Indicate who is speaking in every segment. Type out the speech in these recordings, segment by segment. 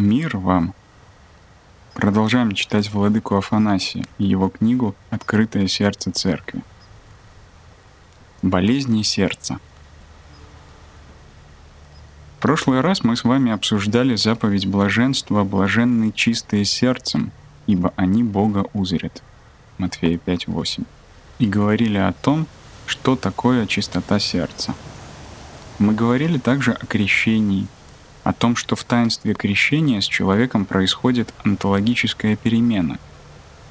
Speaker 1: Мир вам! Продолжаем читать Владыку Афанасия и его книгу «Открытое сердце церкви». Болезни сердца. В прошлый раз мы с вами обсуждали заповедь блаженства «Блаженны чистые сердцем, ибо они Бога узрят» Матфея 5.8 и говорили о том, что такое чистота сердца. Мы говорили также о крещении – о том, что в таинстве крещения с человеком происходит онтологическая перемена,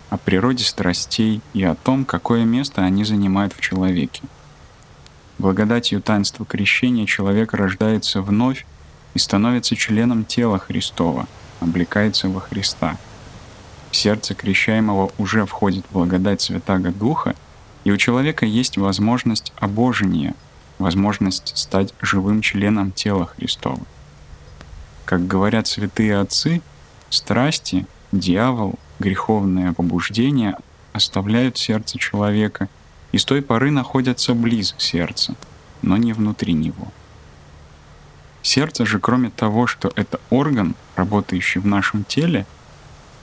Speaker 1: о природе страстей и о том, какое место они занимают в человеке. Благодатью таинства крещения человек рождается вновь и становится членом тела Христова, облекается во Христа. В сердце крещаемого уже входит благодать Святаго Духа, и у человека есть возможность обожения, возможность стать живым членом тела Христова. Как говорят святые отцы, страсти, дьявол, греховное побуждение оставляют сердце человека и с той поры находятся близ сердца, но не внутри него. Сердце же, кроме того, что это орган, работающий в нашем теле,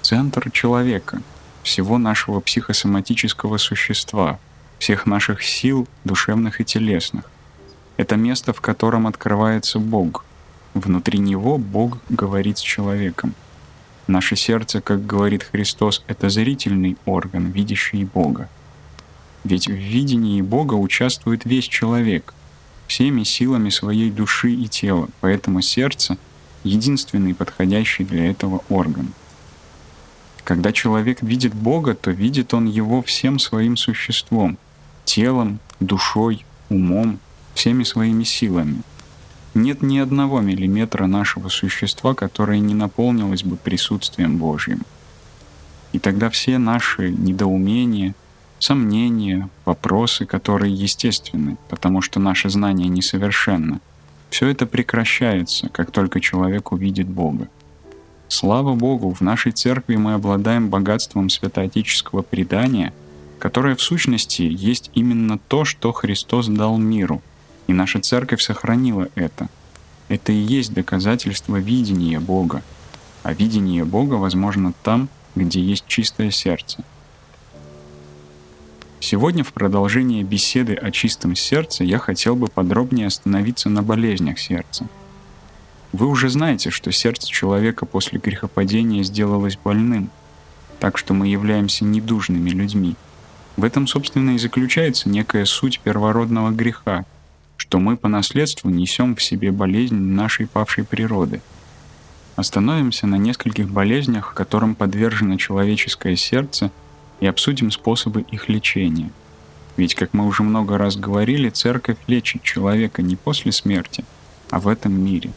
Speaker 1: центр человека, всего нашего психосоматического существа, всех наших сил, душевных и телесных. Это место, в котором открывается Бог, Внутри него Бог говорит с человеком. Наше сердце, как говорит Христос, это зрительный орган, видящий Бога. Ведь в видении Бога участвует весь человек, всеми силами своей души и тела, поэтому сердце — единственный подходящий для этого орган. Когда человек видит Бога, то видит он Его всем своим существом, телом, душой, умом, всеми своими силами — нет ни одного миллиметра нашего существа, которое не наполнилось бы присутствием Божьим. И тогда все наши недоумения, сомнения, вопросы, которые естественны, потому что наше знание несовершенно, все это прекращается, как только человек увидит Бога. Слава Богу, в нашей церкви мы обладаем богатством святоотеческого предания, которое в сущности есть именно то, что Христос дал миру — и наша церковь сохранила это. Это и есть доказательство видения Бога. А видение Бога возможно там, где есть чистое сердце. Сегодня в продолжение беседы о чистом сердце я хотел бы подробнее остановиться на болезнях сердца. Вы уже знаете, что сердце человека после грехопадения сделалось больным, так что мы являемся недужными людьми. В этом, собственно, и заключается некая суть первородного греха — что мы по наследству несем в себе болезнь нашей павшей природы. Остановимся на нескольких болезнях, которым подвержено человеческое сердце, и обсудим способы их лечения. Ведь, как мы уже много раз говорили, церковь лечит человека не после смерти, а в этом мире.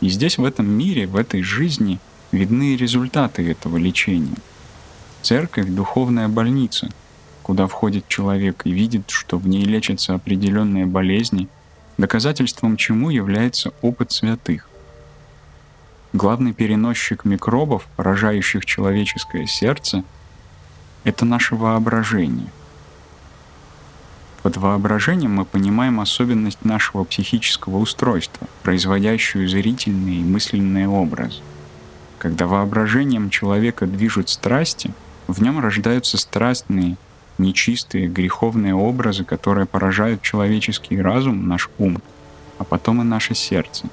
Speaker 1: И здесь, в этом мире, в этой жизни, видны результаты этого лечения. Церковь — духовная больница — куда входит человек и видит, что в ней лечатся определенные болезни, доказательством чему является опыт святых. Главный переносчик микробов, поражающих человеческое сердце, это наше воображение. Под воображением мы понимаем особенность нашего психического устройства, производящую зрительные и мысленные образы. Когда воображением человека движут страсти, в нем рождаются страстные нечистые, греховные образы, которые поражают человеческий разум, наш ум, а потом и наше сердце.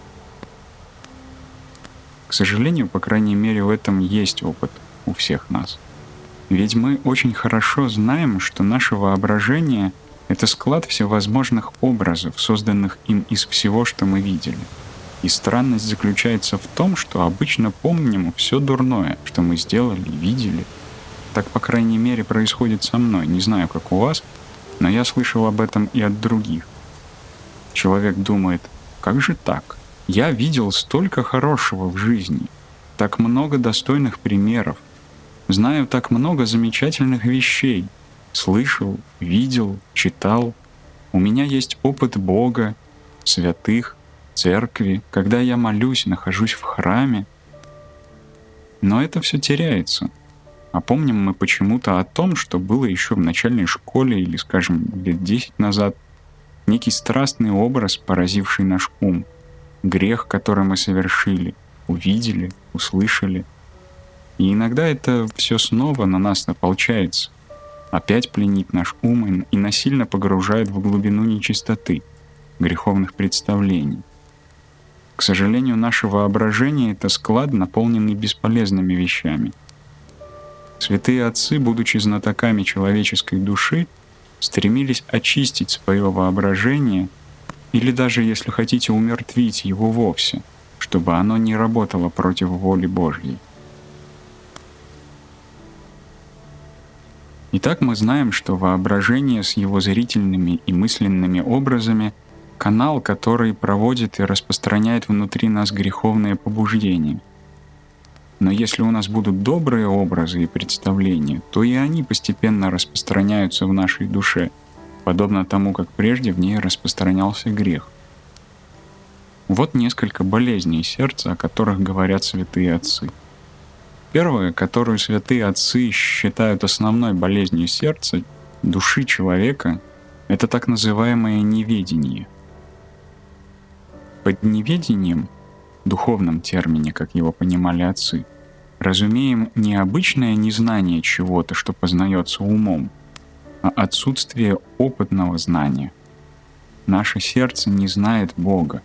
Speaker 1: К сожалению, по крайней мере, в этом есть опыт у всех нас. Ведь мы очень хорошо знаем, что наше воображение — это склад всевозможных образов, созданных им из всего, что мы видели. И странность заключается в том, что обычно помним все дурное, что мы сделали, видели — так, по крайней мере, происходит со мной. Не знаю, как у вас, но я слышал об этом и от других. Человек думает, как же так? Я видел столько хорошего в жизни, так много достойных примеров, знаю так много замечательных вещей, слышал, видел, читал. У меня есть опыт Бога, святых, церкви, когда я молюсь, нахожусь в храме. Но это все теряется — а помним мы почему-то о том, что было еще в начальной школе или, скажем, лет 10 назад, некий страстный образ, поразивший наш ум, грех, который мы совершили, увидели, услышали. И иногда это все снова на нас ополчается, опять пленит наш ум и насильно погружает в глубину нечистоты, греховных представлений. К сожалению, наше воображение — это склад, наполненный бесполезными вещами. Святые отцы, будучи знатоками человеческой души, стремились очистить свое воображение или даже, если хотите, умертвить его вовсе, чтобы оно не работало против воли Божьей. Итак, мы знаем, что воображение с его зрительными и мысленными образами — канал, который проводит и распространяет внутри нас греховные побуждения. Но если у нас будут добрые образы и представления, то и они постепенно распространяются в нашей душе, подобно тому, как прежде в ней распространялся грех. Вот несколько болезней сердца, о которых говорят святые отцы. Первое, которую святые отцы считают основной болезнью сердца, души человека, это так называемое неведение – под неведением, духовном термине, как его понимали отцы, разумеем не обычное незнание чего-то, что познается умом, а отсутствие опытного знания. Наше сердце не знает Бога.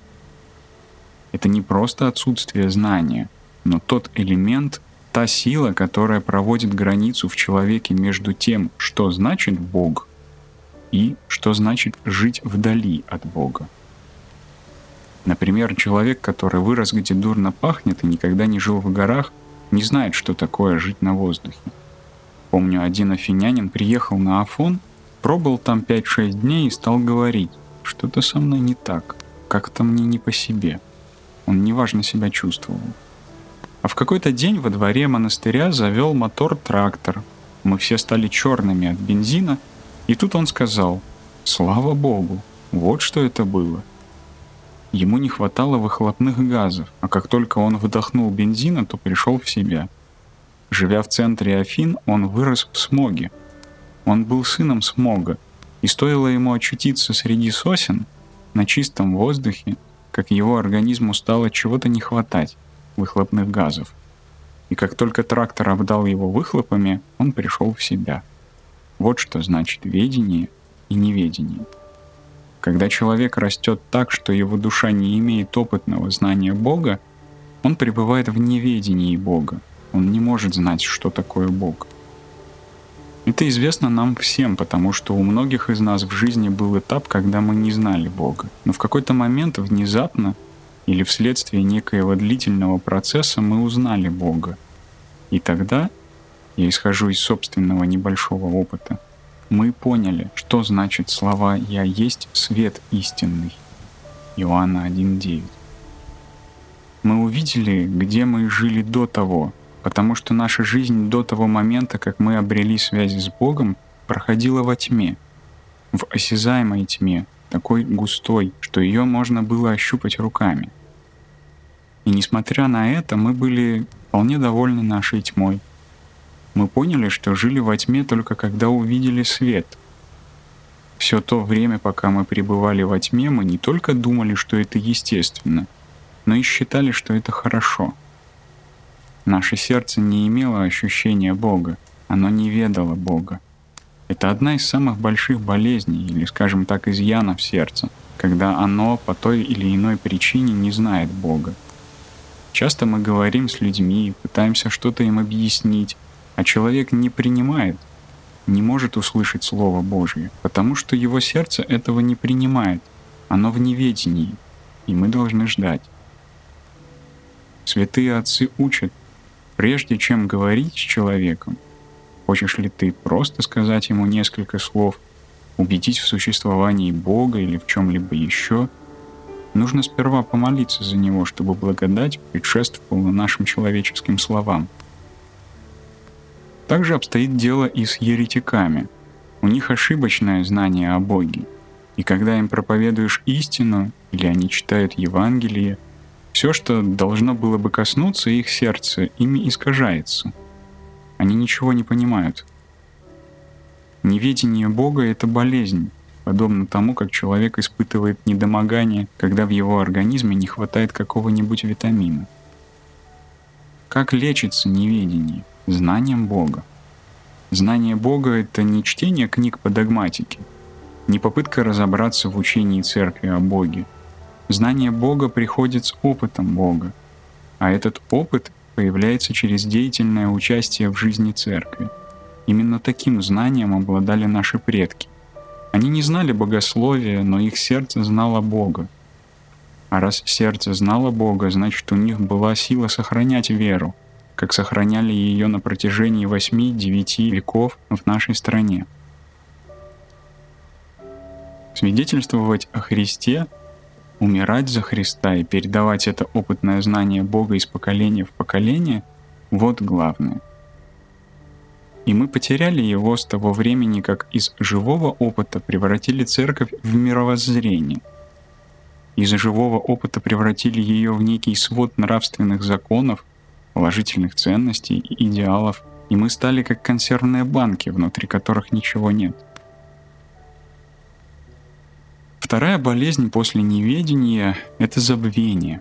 Speaker 1: Это не просто отсутствие знания, но тот элемент, та сила, которая проводит границу в человеке между тем, что значит Бог, и что значит жить вдали от Бога. Например, человек, который вырос где дурно пахнет и никогда не жил в горах, не знает, что такое жить на воздухе. Помню, один афинянин приехал на Афон, пробыл там 5-6 дней и стал говорить, что-то со мной не так, как-то мне не по себе. Он неважно себя чувствовал. А в какой-то день во дворе монастыря завел мотор трактор. Мы все стали черными от бензина, и тут он сказал, «Слава Богу, вот что это было». Ему не хватало выхлопных газов, а как только он вдохнул бензина, то пришел в себя. Живя в центре Афин, он вырос в смоге. Он был сыном смога, и стоило ему очутиться среди сосен, на чистом воздухе, как его организму стало чего-то не хватать, выхлопных газов. И как только трактор обдал его выхлопами, он пришел в себя. Вот что значит ведение и неведение. Когда человек растет так, что его душа не имеет опытного знания Бога, он пребывает в неведении Бога. Он не может знать, что такое Бог. Это известно нам всем, потому что у многих из нас в жизни был этап, когда мы не знали Бога. Но в какой-то момент внезапно или вследствие некоего длительного процесса мы узнали Бога. И тогда, я исхожу из собственного небольшого опыта, мы поняли, что значит слова «Я есть свет истинный» Иоанна 1.9. Мы увидели, где мы жили до того, потому что наша жизнь до того момента, как мы обрели связь с Богом, проходила во тьме, в осязаемой тьме, такой густой, что ее можно было ощупать руками. И несмотря на это, мы были вполне довольны нашей тьмой – мы поняли, что жили во тьме только когда увидели свет. Все то время, пока мы пребывали во тьме, мы не только думали, что это естественно, но и считали, что это хорошо. Наше сердце не имело ощущения Бога, оно не ведало Бога. Это одна из самых больших болезней, или, скажем так, изъянов сердца, когда оно по той или иной причине не знает Бога. Часто мы говорим с людьми, пытаемся что-то им объяснить, а человек не принимает, не может услышать Слово Божье, потому что его сердце этого не принимает, оно в неведении, и мы должны ждать. Святые отцы учат, прежде чем говорить с человеком, хочешь ли ты просто сказать ему несколько слов, убедить в существовании Бога или в чем-либо еще, нужно сперва помолиться за него, чтобы благодать предшествовала нашим человеческим словам – также обстоит дело и с еретиками. У них ошибочное знание о Боге. И когда им проповедуешь истину, или они читают Евангелие, все, что должно было бы коснуться их сердца, ими искажается. Они ничего не понимают. Неведение Бога — это болезнь, подобно тому, как человек испытывает недомогание, когда в его организме не хватает какого-нибудь витамина. Как лечится неведение? Знанием Бога. Знание Бога — это не чтение книг по догматике, не попытка разобраться в учении церкви о Боге. Знание Бога приходит с опытом Бога, а этот опыт появляется через деятельное участие в жизни церкви. Именно таким знанием обладали наши предки. Они не знали богословия, но их сердце знало Бога. А раз сердце знало Бога, значит у них была сила сохранять веру, как сохраняли ее на протяжении 8-9 веков в нашей стране. Свидетельствовать о Христе, умирать за Христа и передавать это опытное знание Бога из поколения в поколение – вот главное. И мы потеряли его с того времени, как из живого опыта превратили церковь в мировоззрение – из-за живого опыта превратили ее в некий свод нравственных законов, положительных ценностей и идеалов, и мы стали как консервные банки, внутри которых ничего нет. Вторая болезнь после неведения — это забвение.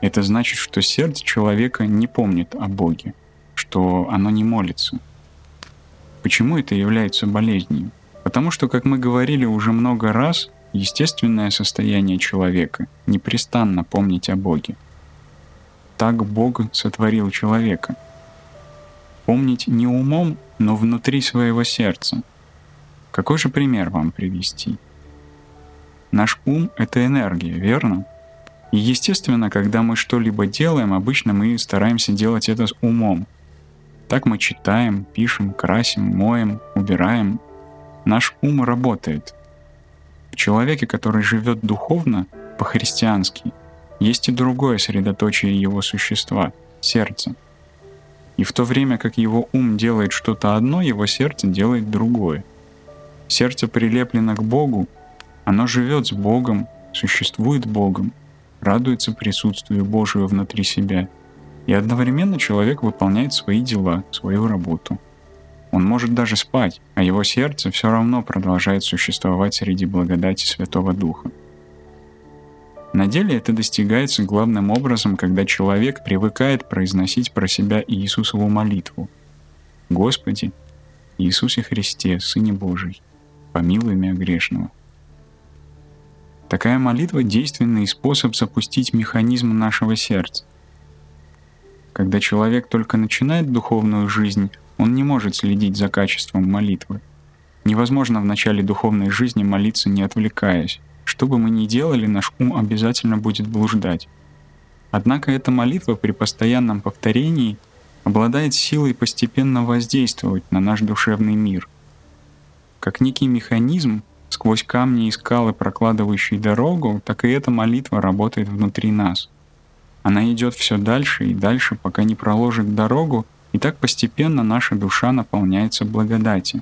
Speaker 1: Это значит, что сердце человека не помнит о Боге, что оно не молится. Почему это является болезнью? Потому что, как мы говорили уже много раз, естественное состояние человека — непрестанно помнить о Боге. Так Бог сотворил человека. Помнить не умом, но внутри своего сердца. Какой же пример вам привести? Наш ум — это энергия, верно? И естественно, когда мы что-либо делаем, обычно мы стараемся делать это с умом. Так мы читаем, пишем, красим, моем, убираем. Наш ум работает, человеке, который живет духовно, по-христиански, есть и другое средоточие его существа — сердце. И в то время как его ум делает что-то одно, его сердце делает другое. Сердце прилеплено к Богу, оно живет с Богом, существует Богом, радуется присутствию Божию внутри себя. И одновременно человек выполняет свои дела, свою работу — он может даже спать, а его сердце все равно продолжает существовать среди благодати Святого Духа. На деле это достигается главным образом, когда человек привыкает произносить про себя Иисусову молитву. «Господи, Иисусе Христе, Сыне Божий, помилуй меня грешного». Такая молитва — действенный способ запустить механизм нашего сердца. Когда человек только начинает духовную жизнь, он не может следить за качеством молитвы. Невозможно в начале духовной жизни молиться, не отвлекаясь. Что бы мы ни делали, наш ум обязательно будет блуждать. Однако эта молитва при постоянном повторении обладает силой постепенно воздействовать на наш душевный мир. Как некий механизм, сквозь камни и скалы, прокладывающий дорогу, так и эта молитва работает внутри нас. Она идет все дальше и дальше, пока не проложит дорогу, и так постепенно наша душа наполняется благодати.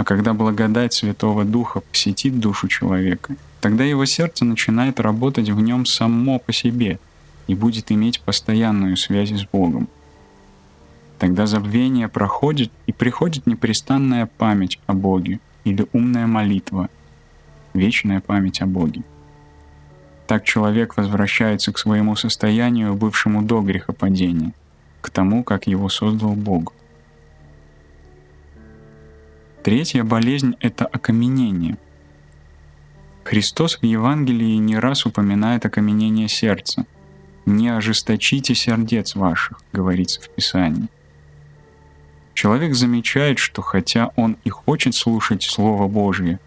Speaker 1: А когда благодать Святого Духа посетит душу человека, тогда его сердце начинает работать в нем само по себе и будет иметь постоянную связь с Богом. Тогда забвение проходит и приходит непрестанная память о Боге или умная молитва, вечная память о Боге. Так человек возвращается к своему состоянию, бывшему до грехопадения к тому, как его создал Бог. Третья болезнь — это окаменение. Христос в Евангелии не раз упоминает окаменение сердца. «Не ожесточите сердец ваших», — говорится в Писании. Человек замечает, что хотя он и хочет слушать Слово Божье,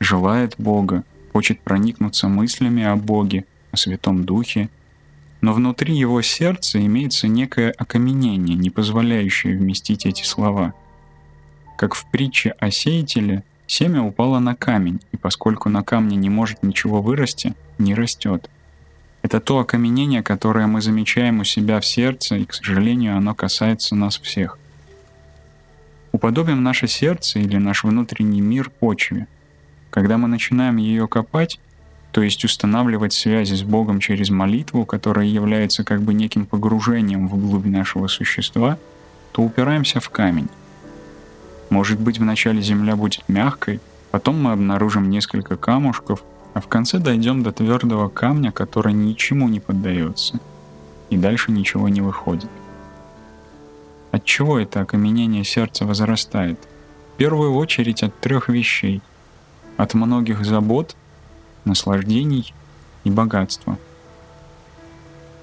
Speaker 1: желает Бога, хочет проникнуться мыслями о Боге, о Святом Духе — но внутри его сердца имеется некое окаменение, не позволяющее вместить эти слова. Как в притче о сеятеле, семя упало на камень, и поскольку на камне не может ничего вырасти, не растет. Это то окаменение, которое мы замечаем у себя в сердце, и, к сожалению, оно касается нас всех. Уподобим наше сердце или наш внутренний мир почве. Когда мы начинаем ее копать, то есть устанавливать связи с Богом через молитву, которая является как бы неким погружением в глубь нашего существа, то упираемся в камень. Может быть, вначале земля будет мягкой, потом мы обнаружим несколько камушков, а в конце дойдем до твердого камня, который ничему не поддается. и дальше ничего не выходит. От чего это окаменение сердца возрастает? В первую очередь от трех вещей. От многих забот, наслаждений и богатства.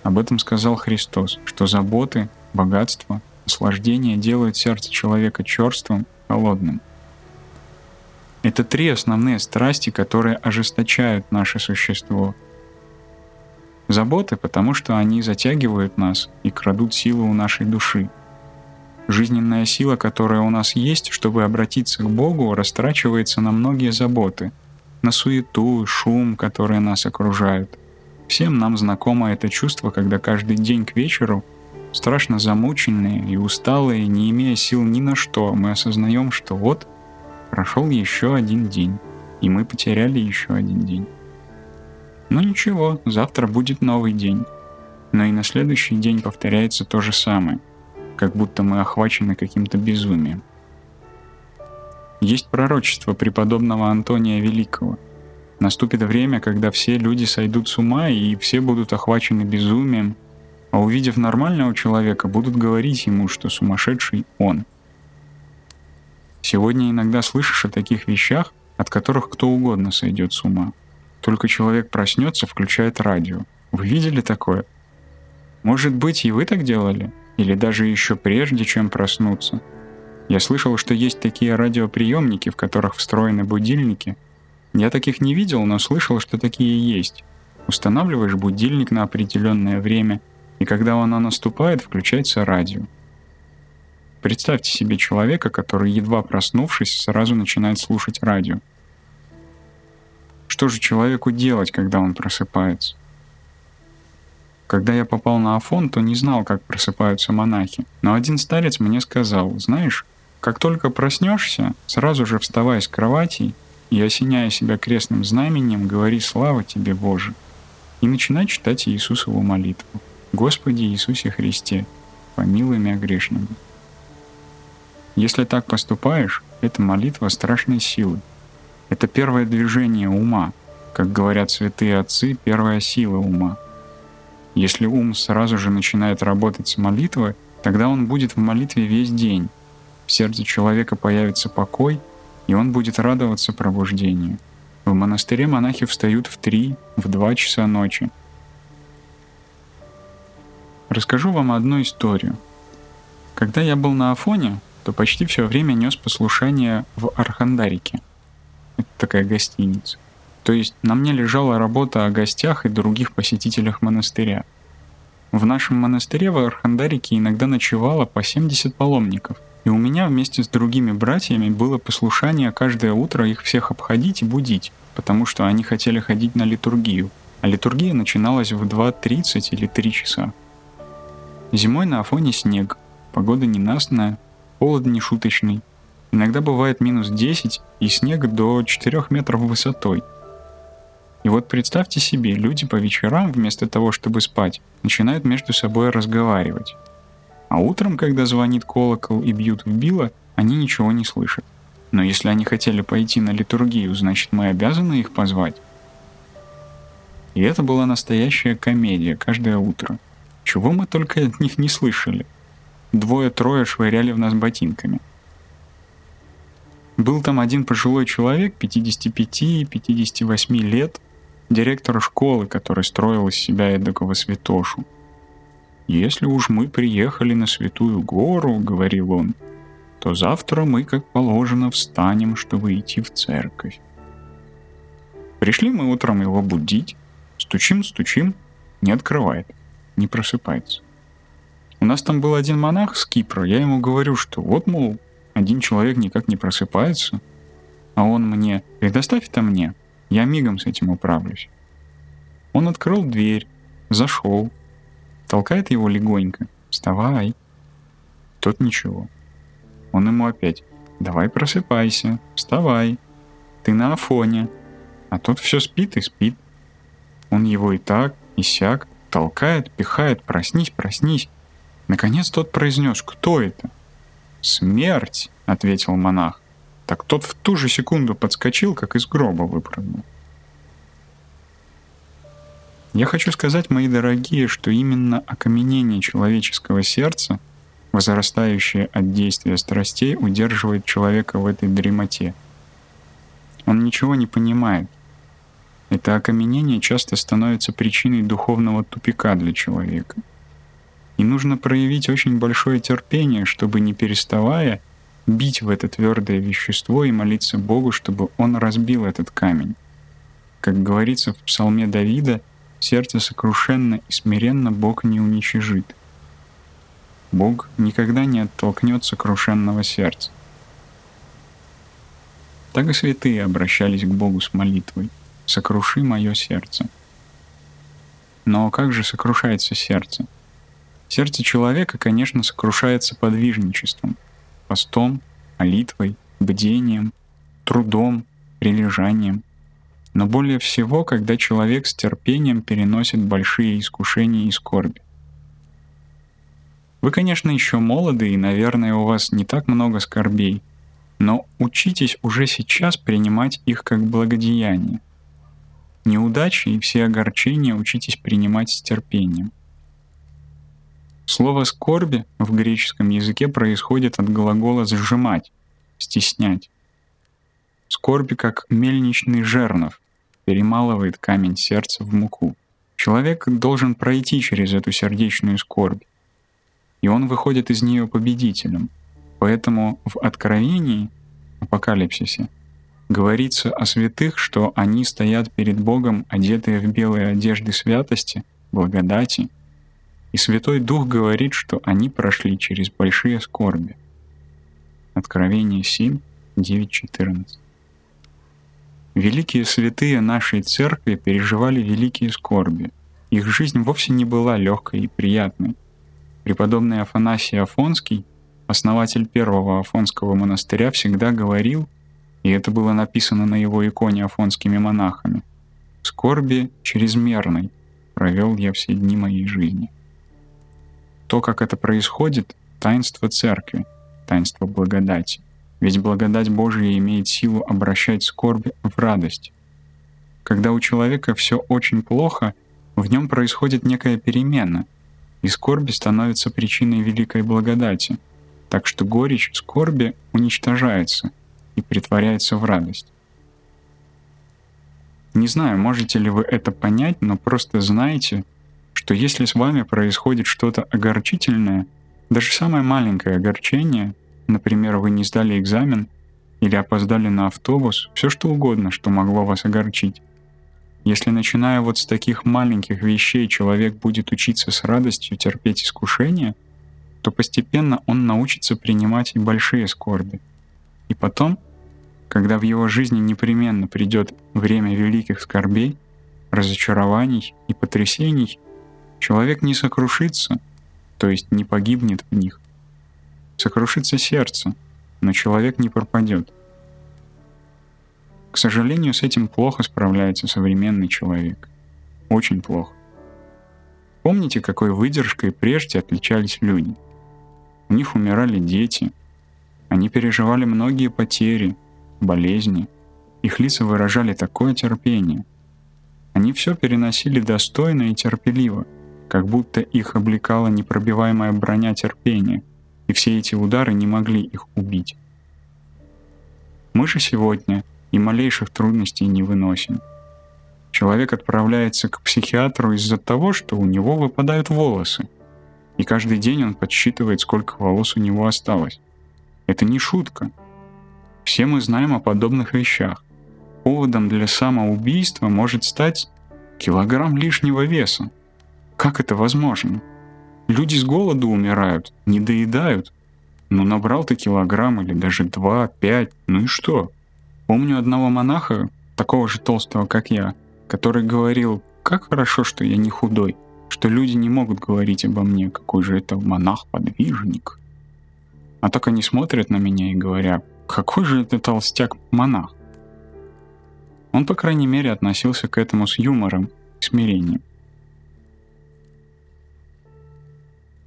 Speaker 1: Об этом сказал Христос, что заботы, богатство, наслаждение делают сердце человека черствым, холодным. Это три основные страсти, которые ожесточают наше существо. Заботы, потому что они затягивают нас и крадут силу у нашей души. Жизненная сила, которая у нас есть, чтобы обратиться к Богу, растрачивается на многие заботы, на суету, шум, которые нас окружают. Всем нам знакомо это чувство, когда каждый день к вечеру, страшно замученные и усталые, не имея сил ни на что, мы осознаем, что вот прошел еще один день, и мы потеряли еще один день. Но ничего, завтра будет новый день. Но и на следующий день повторяется то же самое, как будто мы охвачены каким-то безумием. Есть пророчество преподобного Антония Великого. Наступит время, когда все люди сойдут с ума и все будут охвачены безумием, а увидев нормального человека, будут говорить ему, что сумасшедший он. Сегодня иногда слышишь о таких вещах, от которых кто угодно сойдет с ума. Только человек проснется, включает радио. Вы видели такое? Может быть, и вы так делали? Или даже еще прежде, чем проснуться? Я слышал, что есть такие радиоприемники, в которых встроены будильники. Я таких не видел, но слышал, что такие есть. Устанавливаешь будильник на определенное время, и когда оно наступает, включается радио. Представьте себе человека, который, едва проснувшись, сразу начинает слушать радио. Что же человеку делать, когда он просыпается? Когда я попал на Афон, то не знал, как просыпаются монахи. Но один старец мне сказал, знаешь, как только проснешься, сразу же вставай с кровати и, осеняя себя крестным знаменем, говори «Слава тебе, Боже!» и начинай читать Иисусову молитву. «Господи Иисусе Христе, помилуй меня грешного». Если так поступаешь, это молитва страшной силы. Это первое движение ума, как говорят святые отцы, первая сила ума. Если ум сразу же начинает работать с молитвой, тогда он будет в молитве весь день. В сердце человека появится покой, и он будет радоваться пробуждению. В монастыре монахи встают в три, в два часа ночи. Расскажу вам одну историю. Когда я был на Афоне, то почти все время нес послушание в Архандарике – это такая гостиница. То есть на мне лежала работа о гостях и других посетителях монастыря. В нашем монастыре в Архандарике иногда ночевало по 70 паломников. И у меня вместе с другими братьями было послушание каждое утро их всех обходить и будить, потому что они хотели ходить на литургию. А литургия начиналась в 2.30 или 3 часа. Зимой на Афоне снег, погода ненастная, холод нешуточный, Иногда бывает минус 10 и снег до 4 метров высотой. И вот представьте себе, люди по вечерам вместо того, чтобы спать, начинают между собой разговаривать. А утром, когда звонит колокол и бьют в било, они ничего не слышат. Но если они хотели пойти на литургию, значит мы обязаны их позвать. И это была настоящая комедия каждое утро. Чего мы только от них не слышали. Двое-трое швыряли в нас ботинками – был там один пожилой человек, 55-58 лет, директор школы, который строил из себя эдакого святошу. «Если уж мы приехали на Святую Гору, — говорил он, — то завтра мы, как положено, встанем, чтобы идти в церковь. Пришли мы утром его будить, стучим, стучим, не открывает, не просыпается. У нас там был один монах с Кипра, я ему говорю, что вот, мол, один человек никак не просыпается, а он мне «предоставь это мне, я мигом с этим управлюсь». Он открыл дверь, зашел, толкает его легонько «вставай». Тот ничего. Он ему опять «давай просыпайся, вставай, ты на Афоне». А тот все спит и спит. Он его и так, и сяк, толкает, пихает, проснись, проснись. Наконец тот произнес, кто это? «Смерть!» — ответил монах. Так тот в ту же секунду подскочил, как из гроба выпрыгнул. Я хочу сказать, мои дорогие, что именно окаменение человеческого сердца, возрастающее от действия страстей, удерживает человека в этой дремоте. Он ничего не понимает. Это окаменение часто становится причиной духовного тупика для человека. И нужно проявить очень большое терпение, чтобы не переставая бить в это твердое вещество и молиться Богу, чтобы Он разбил этот камень. Как говорится в псалме Давида, сердце сокрушенно и смиренно Бог не уничижит. Бог никогда не оттолкнет сокрушенного сердца. Так и святые обращались к Богу с молитвой «Сокруши мое сердце». Но как же сокрушается сердце? Сердце человека, конечно, сокрушается подвижничеством, постом, молитвой, бдением, трудом, прилежанием – но более всего, когда человек с терпением переносит большие искушения и скорби. Вы, конечно, еще молоды, и, наверное, у вас не так много скорбей, но учитесь уже сейчас принимать их как благодеяние. Неудачи и все огорчения учитесь принимать с терпением. Слово «скорби» в греческом языке происходит от глагола «сжимать», «стеснять». Скорби, как мельничный жернов, перемалывает камень сердца в муку. Человек должен пройти через эту сердечную скорбь, и он выходит из нее победителем. Поэтому в Откровении, Апокалипсисе, говорится о святых, что они стоят перед Богом, одетые в белые одежды святости, благодати, и Святой Дух говорит, что они прошли через большие скорби. Откровение 7, 9, 14. Великие святые нашей церкви переживали великие скорби. Их жизнь вовсе не была легкой и приятной. Преподобный Афанасий Афонский, основатель первого Афонского монастыря, всегда говорил, и это было написано на его иконе афонскими монахами, «Скорби чрезмерной провел я все дни моей жизни». То, как это происходит, таинство церкви, таинство благодати. Ведь благодать Божия имеет силу обращать скорбь в радость. Когда у человека все очень плохо, в нем происходит некая перемена, и скорби становится причиной великой благодати, так что горечь скорби уничтожается и притворяется в радость. Не знаю, можете ли вы это понять, но просто знайте, что если с вами происходит что-то огорчительное, даже самое маленькое огорчение Например, вы не сдали экзамен или опоздали на автобус, все что угодно, что могло вас огорчить. Если начиная вот с таких маленьких вещей человек будет учиться с радостью терпеть искушения, то постепенно он научится принимать и большие скорби. И потом, когда в его жизни непременно придет время великих скорбей, разочарований и потрясений, человек не сокрушится, то есть не погибнет в них, Сокрушится сердце, но человек не пропадет. К сожалению, с этим плохо справляется современный человек. Очень плохо. Помните, какой выдержкой прежде отличались люди? У них умирали дети, они переживали многие потери, болезни, их лица выражали такое терпение. Они все переносили достойно и терпеливо, как будто их облекала непробиваемая броня терпения — и все эти удары не могли их убить. Мы же сегодня и малейших трудностей не выносим. Человек отправляется к психиатру из-за того, что у него выпадают волосы, и каждый день он подсчитывает, сколько волос у него осталось. Это не шутка. Все мы знаем о подобных вещах. Поводом для самоубийства может стать килограмм лишнего веса. Как это возможно? Люди с голоду умирают, не доедают. Ну, набрал ты килограмм или даже два, пять, ну и что? Помню одного монаха, такого же толстого, как я, который говорил, как хорошо, что я не худой, что люди не могут говорить обо мне, какой же это монах-подвижник. А так они смотрят на меня и говорят, какой же это толстяк-монах. Он, по крайней мере, относился к этому с юмором и смирением.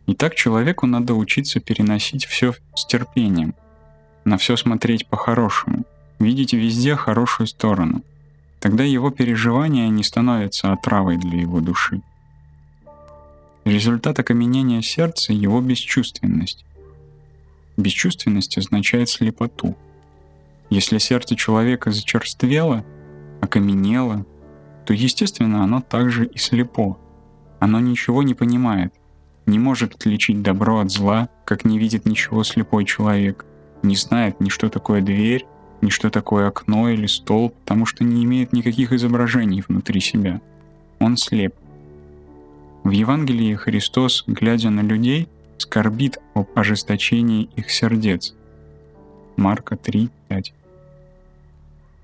Speaker 1: И так человеку надо учиться переносить все с терпением, на все смотреть по-хорошему, видеть везде хорошую сторону. тогда его переживания не становятся отравой для его души. Результат окаменения сердца — его бесчувственность. Бесчувственность означает слепоту. Если сердце человека зачерствело, окаменело, то, естественно, оно также и слепо. Оно ничего не понимает, не может отличить добро от зла, как не видит ничего слепой человек, не знает ни что такое дверь, ни что такое окно или стол, потому что не имеет никаких изображений внутри себя. Он слеп. В Евангелии Христос, глядя на людей, скорбит об ожесточении их сердец. Марка 3, 5.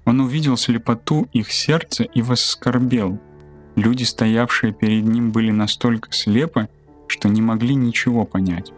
Speaker 1: Он увидел слепоту их сердца и воскорбел. Люди, стоявшие перед ним, были настолько слепы, что не могли ничего понять.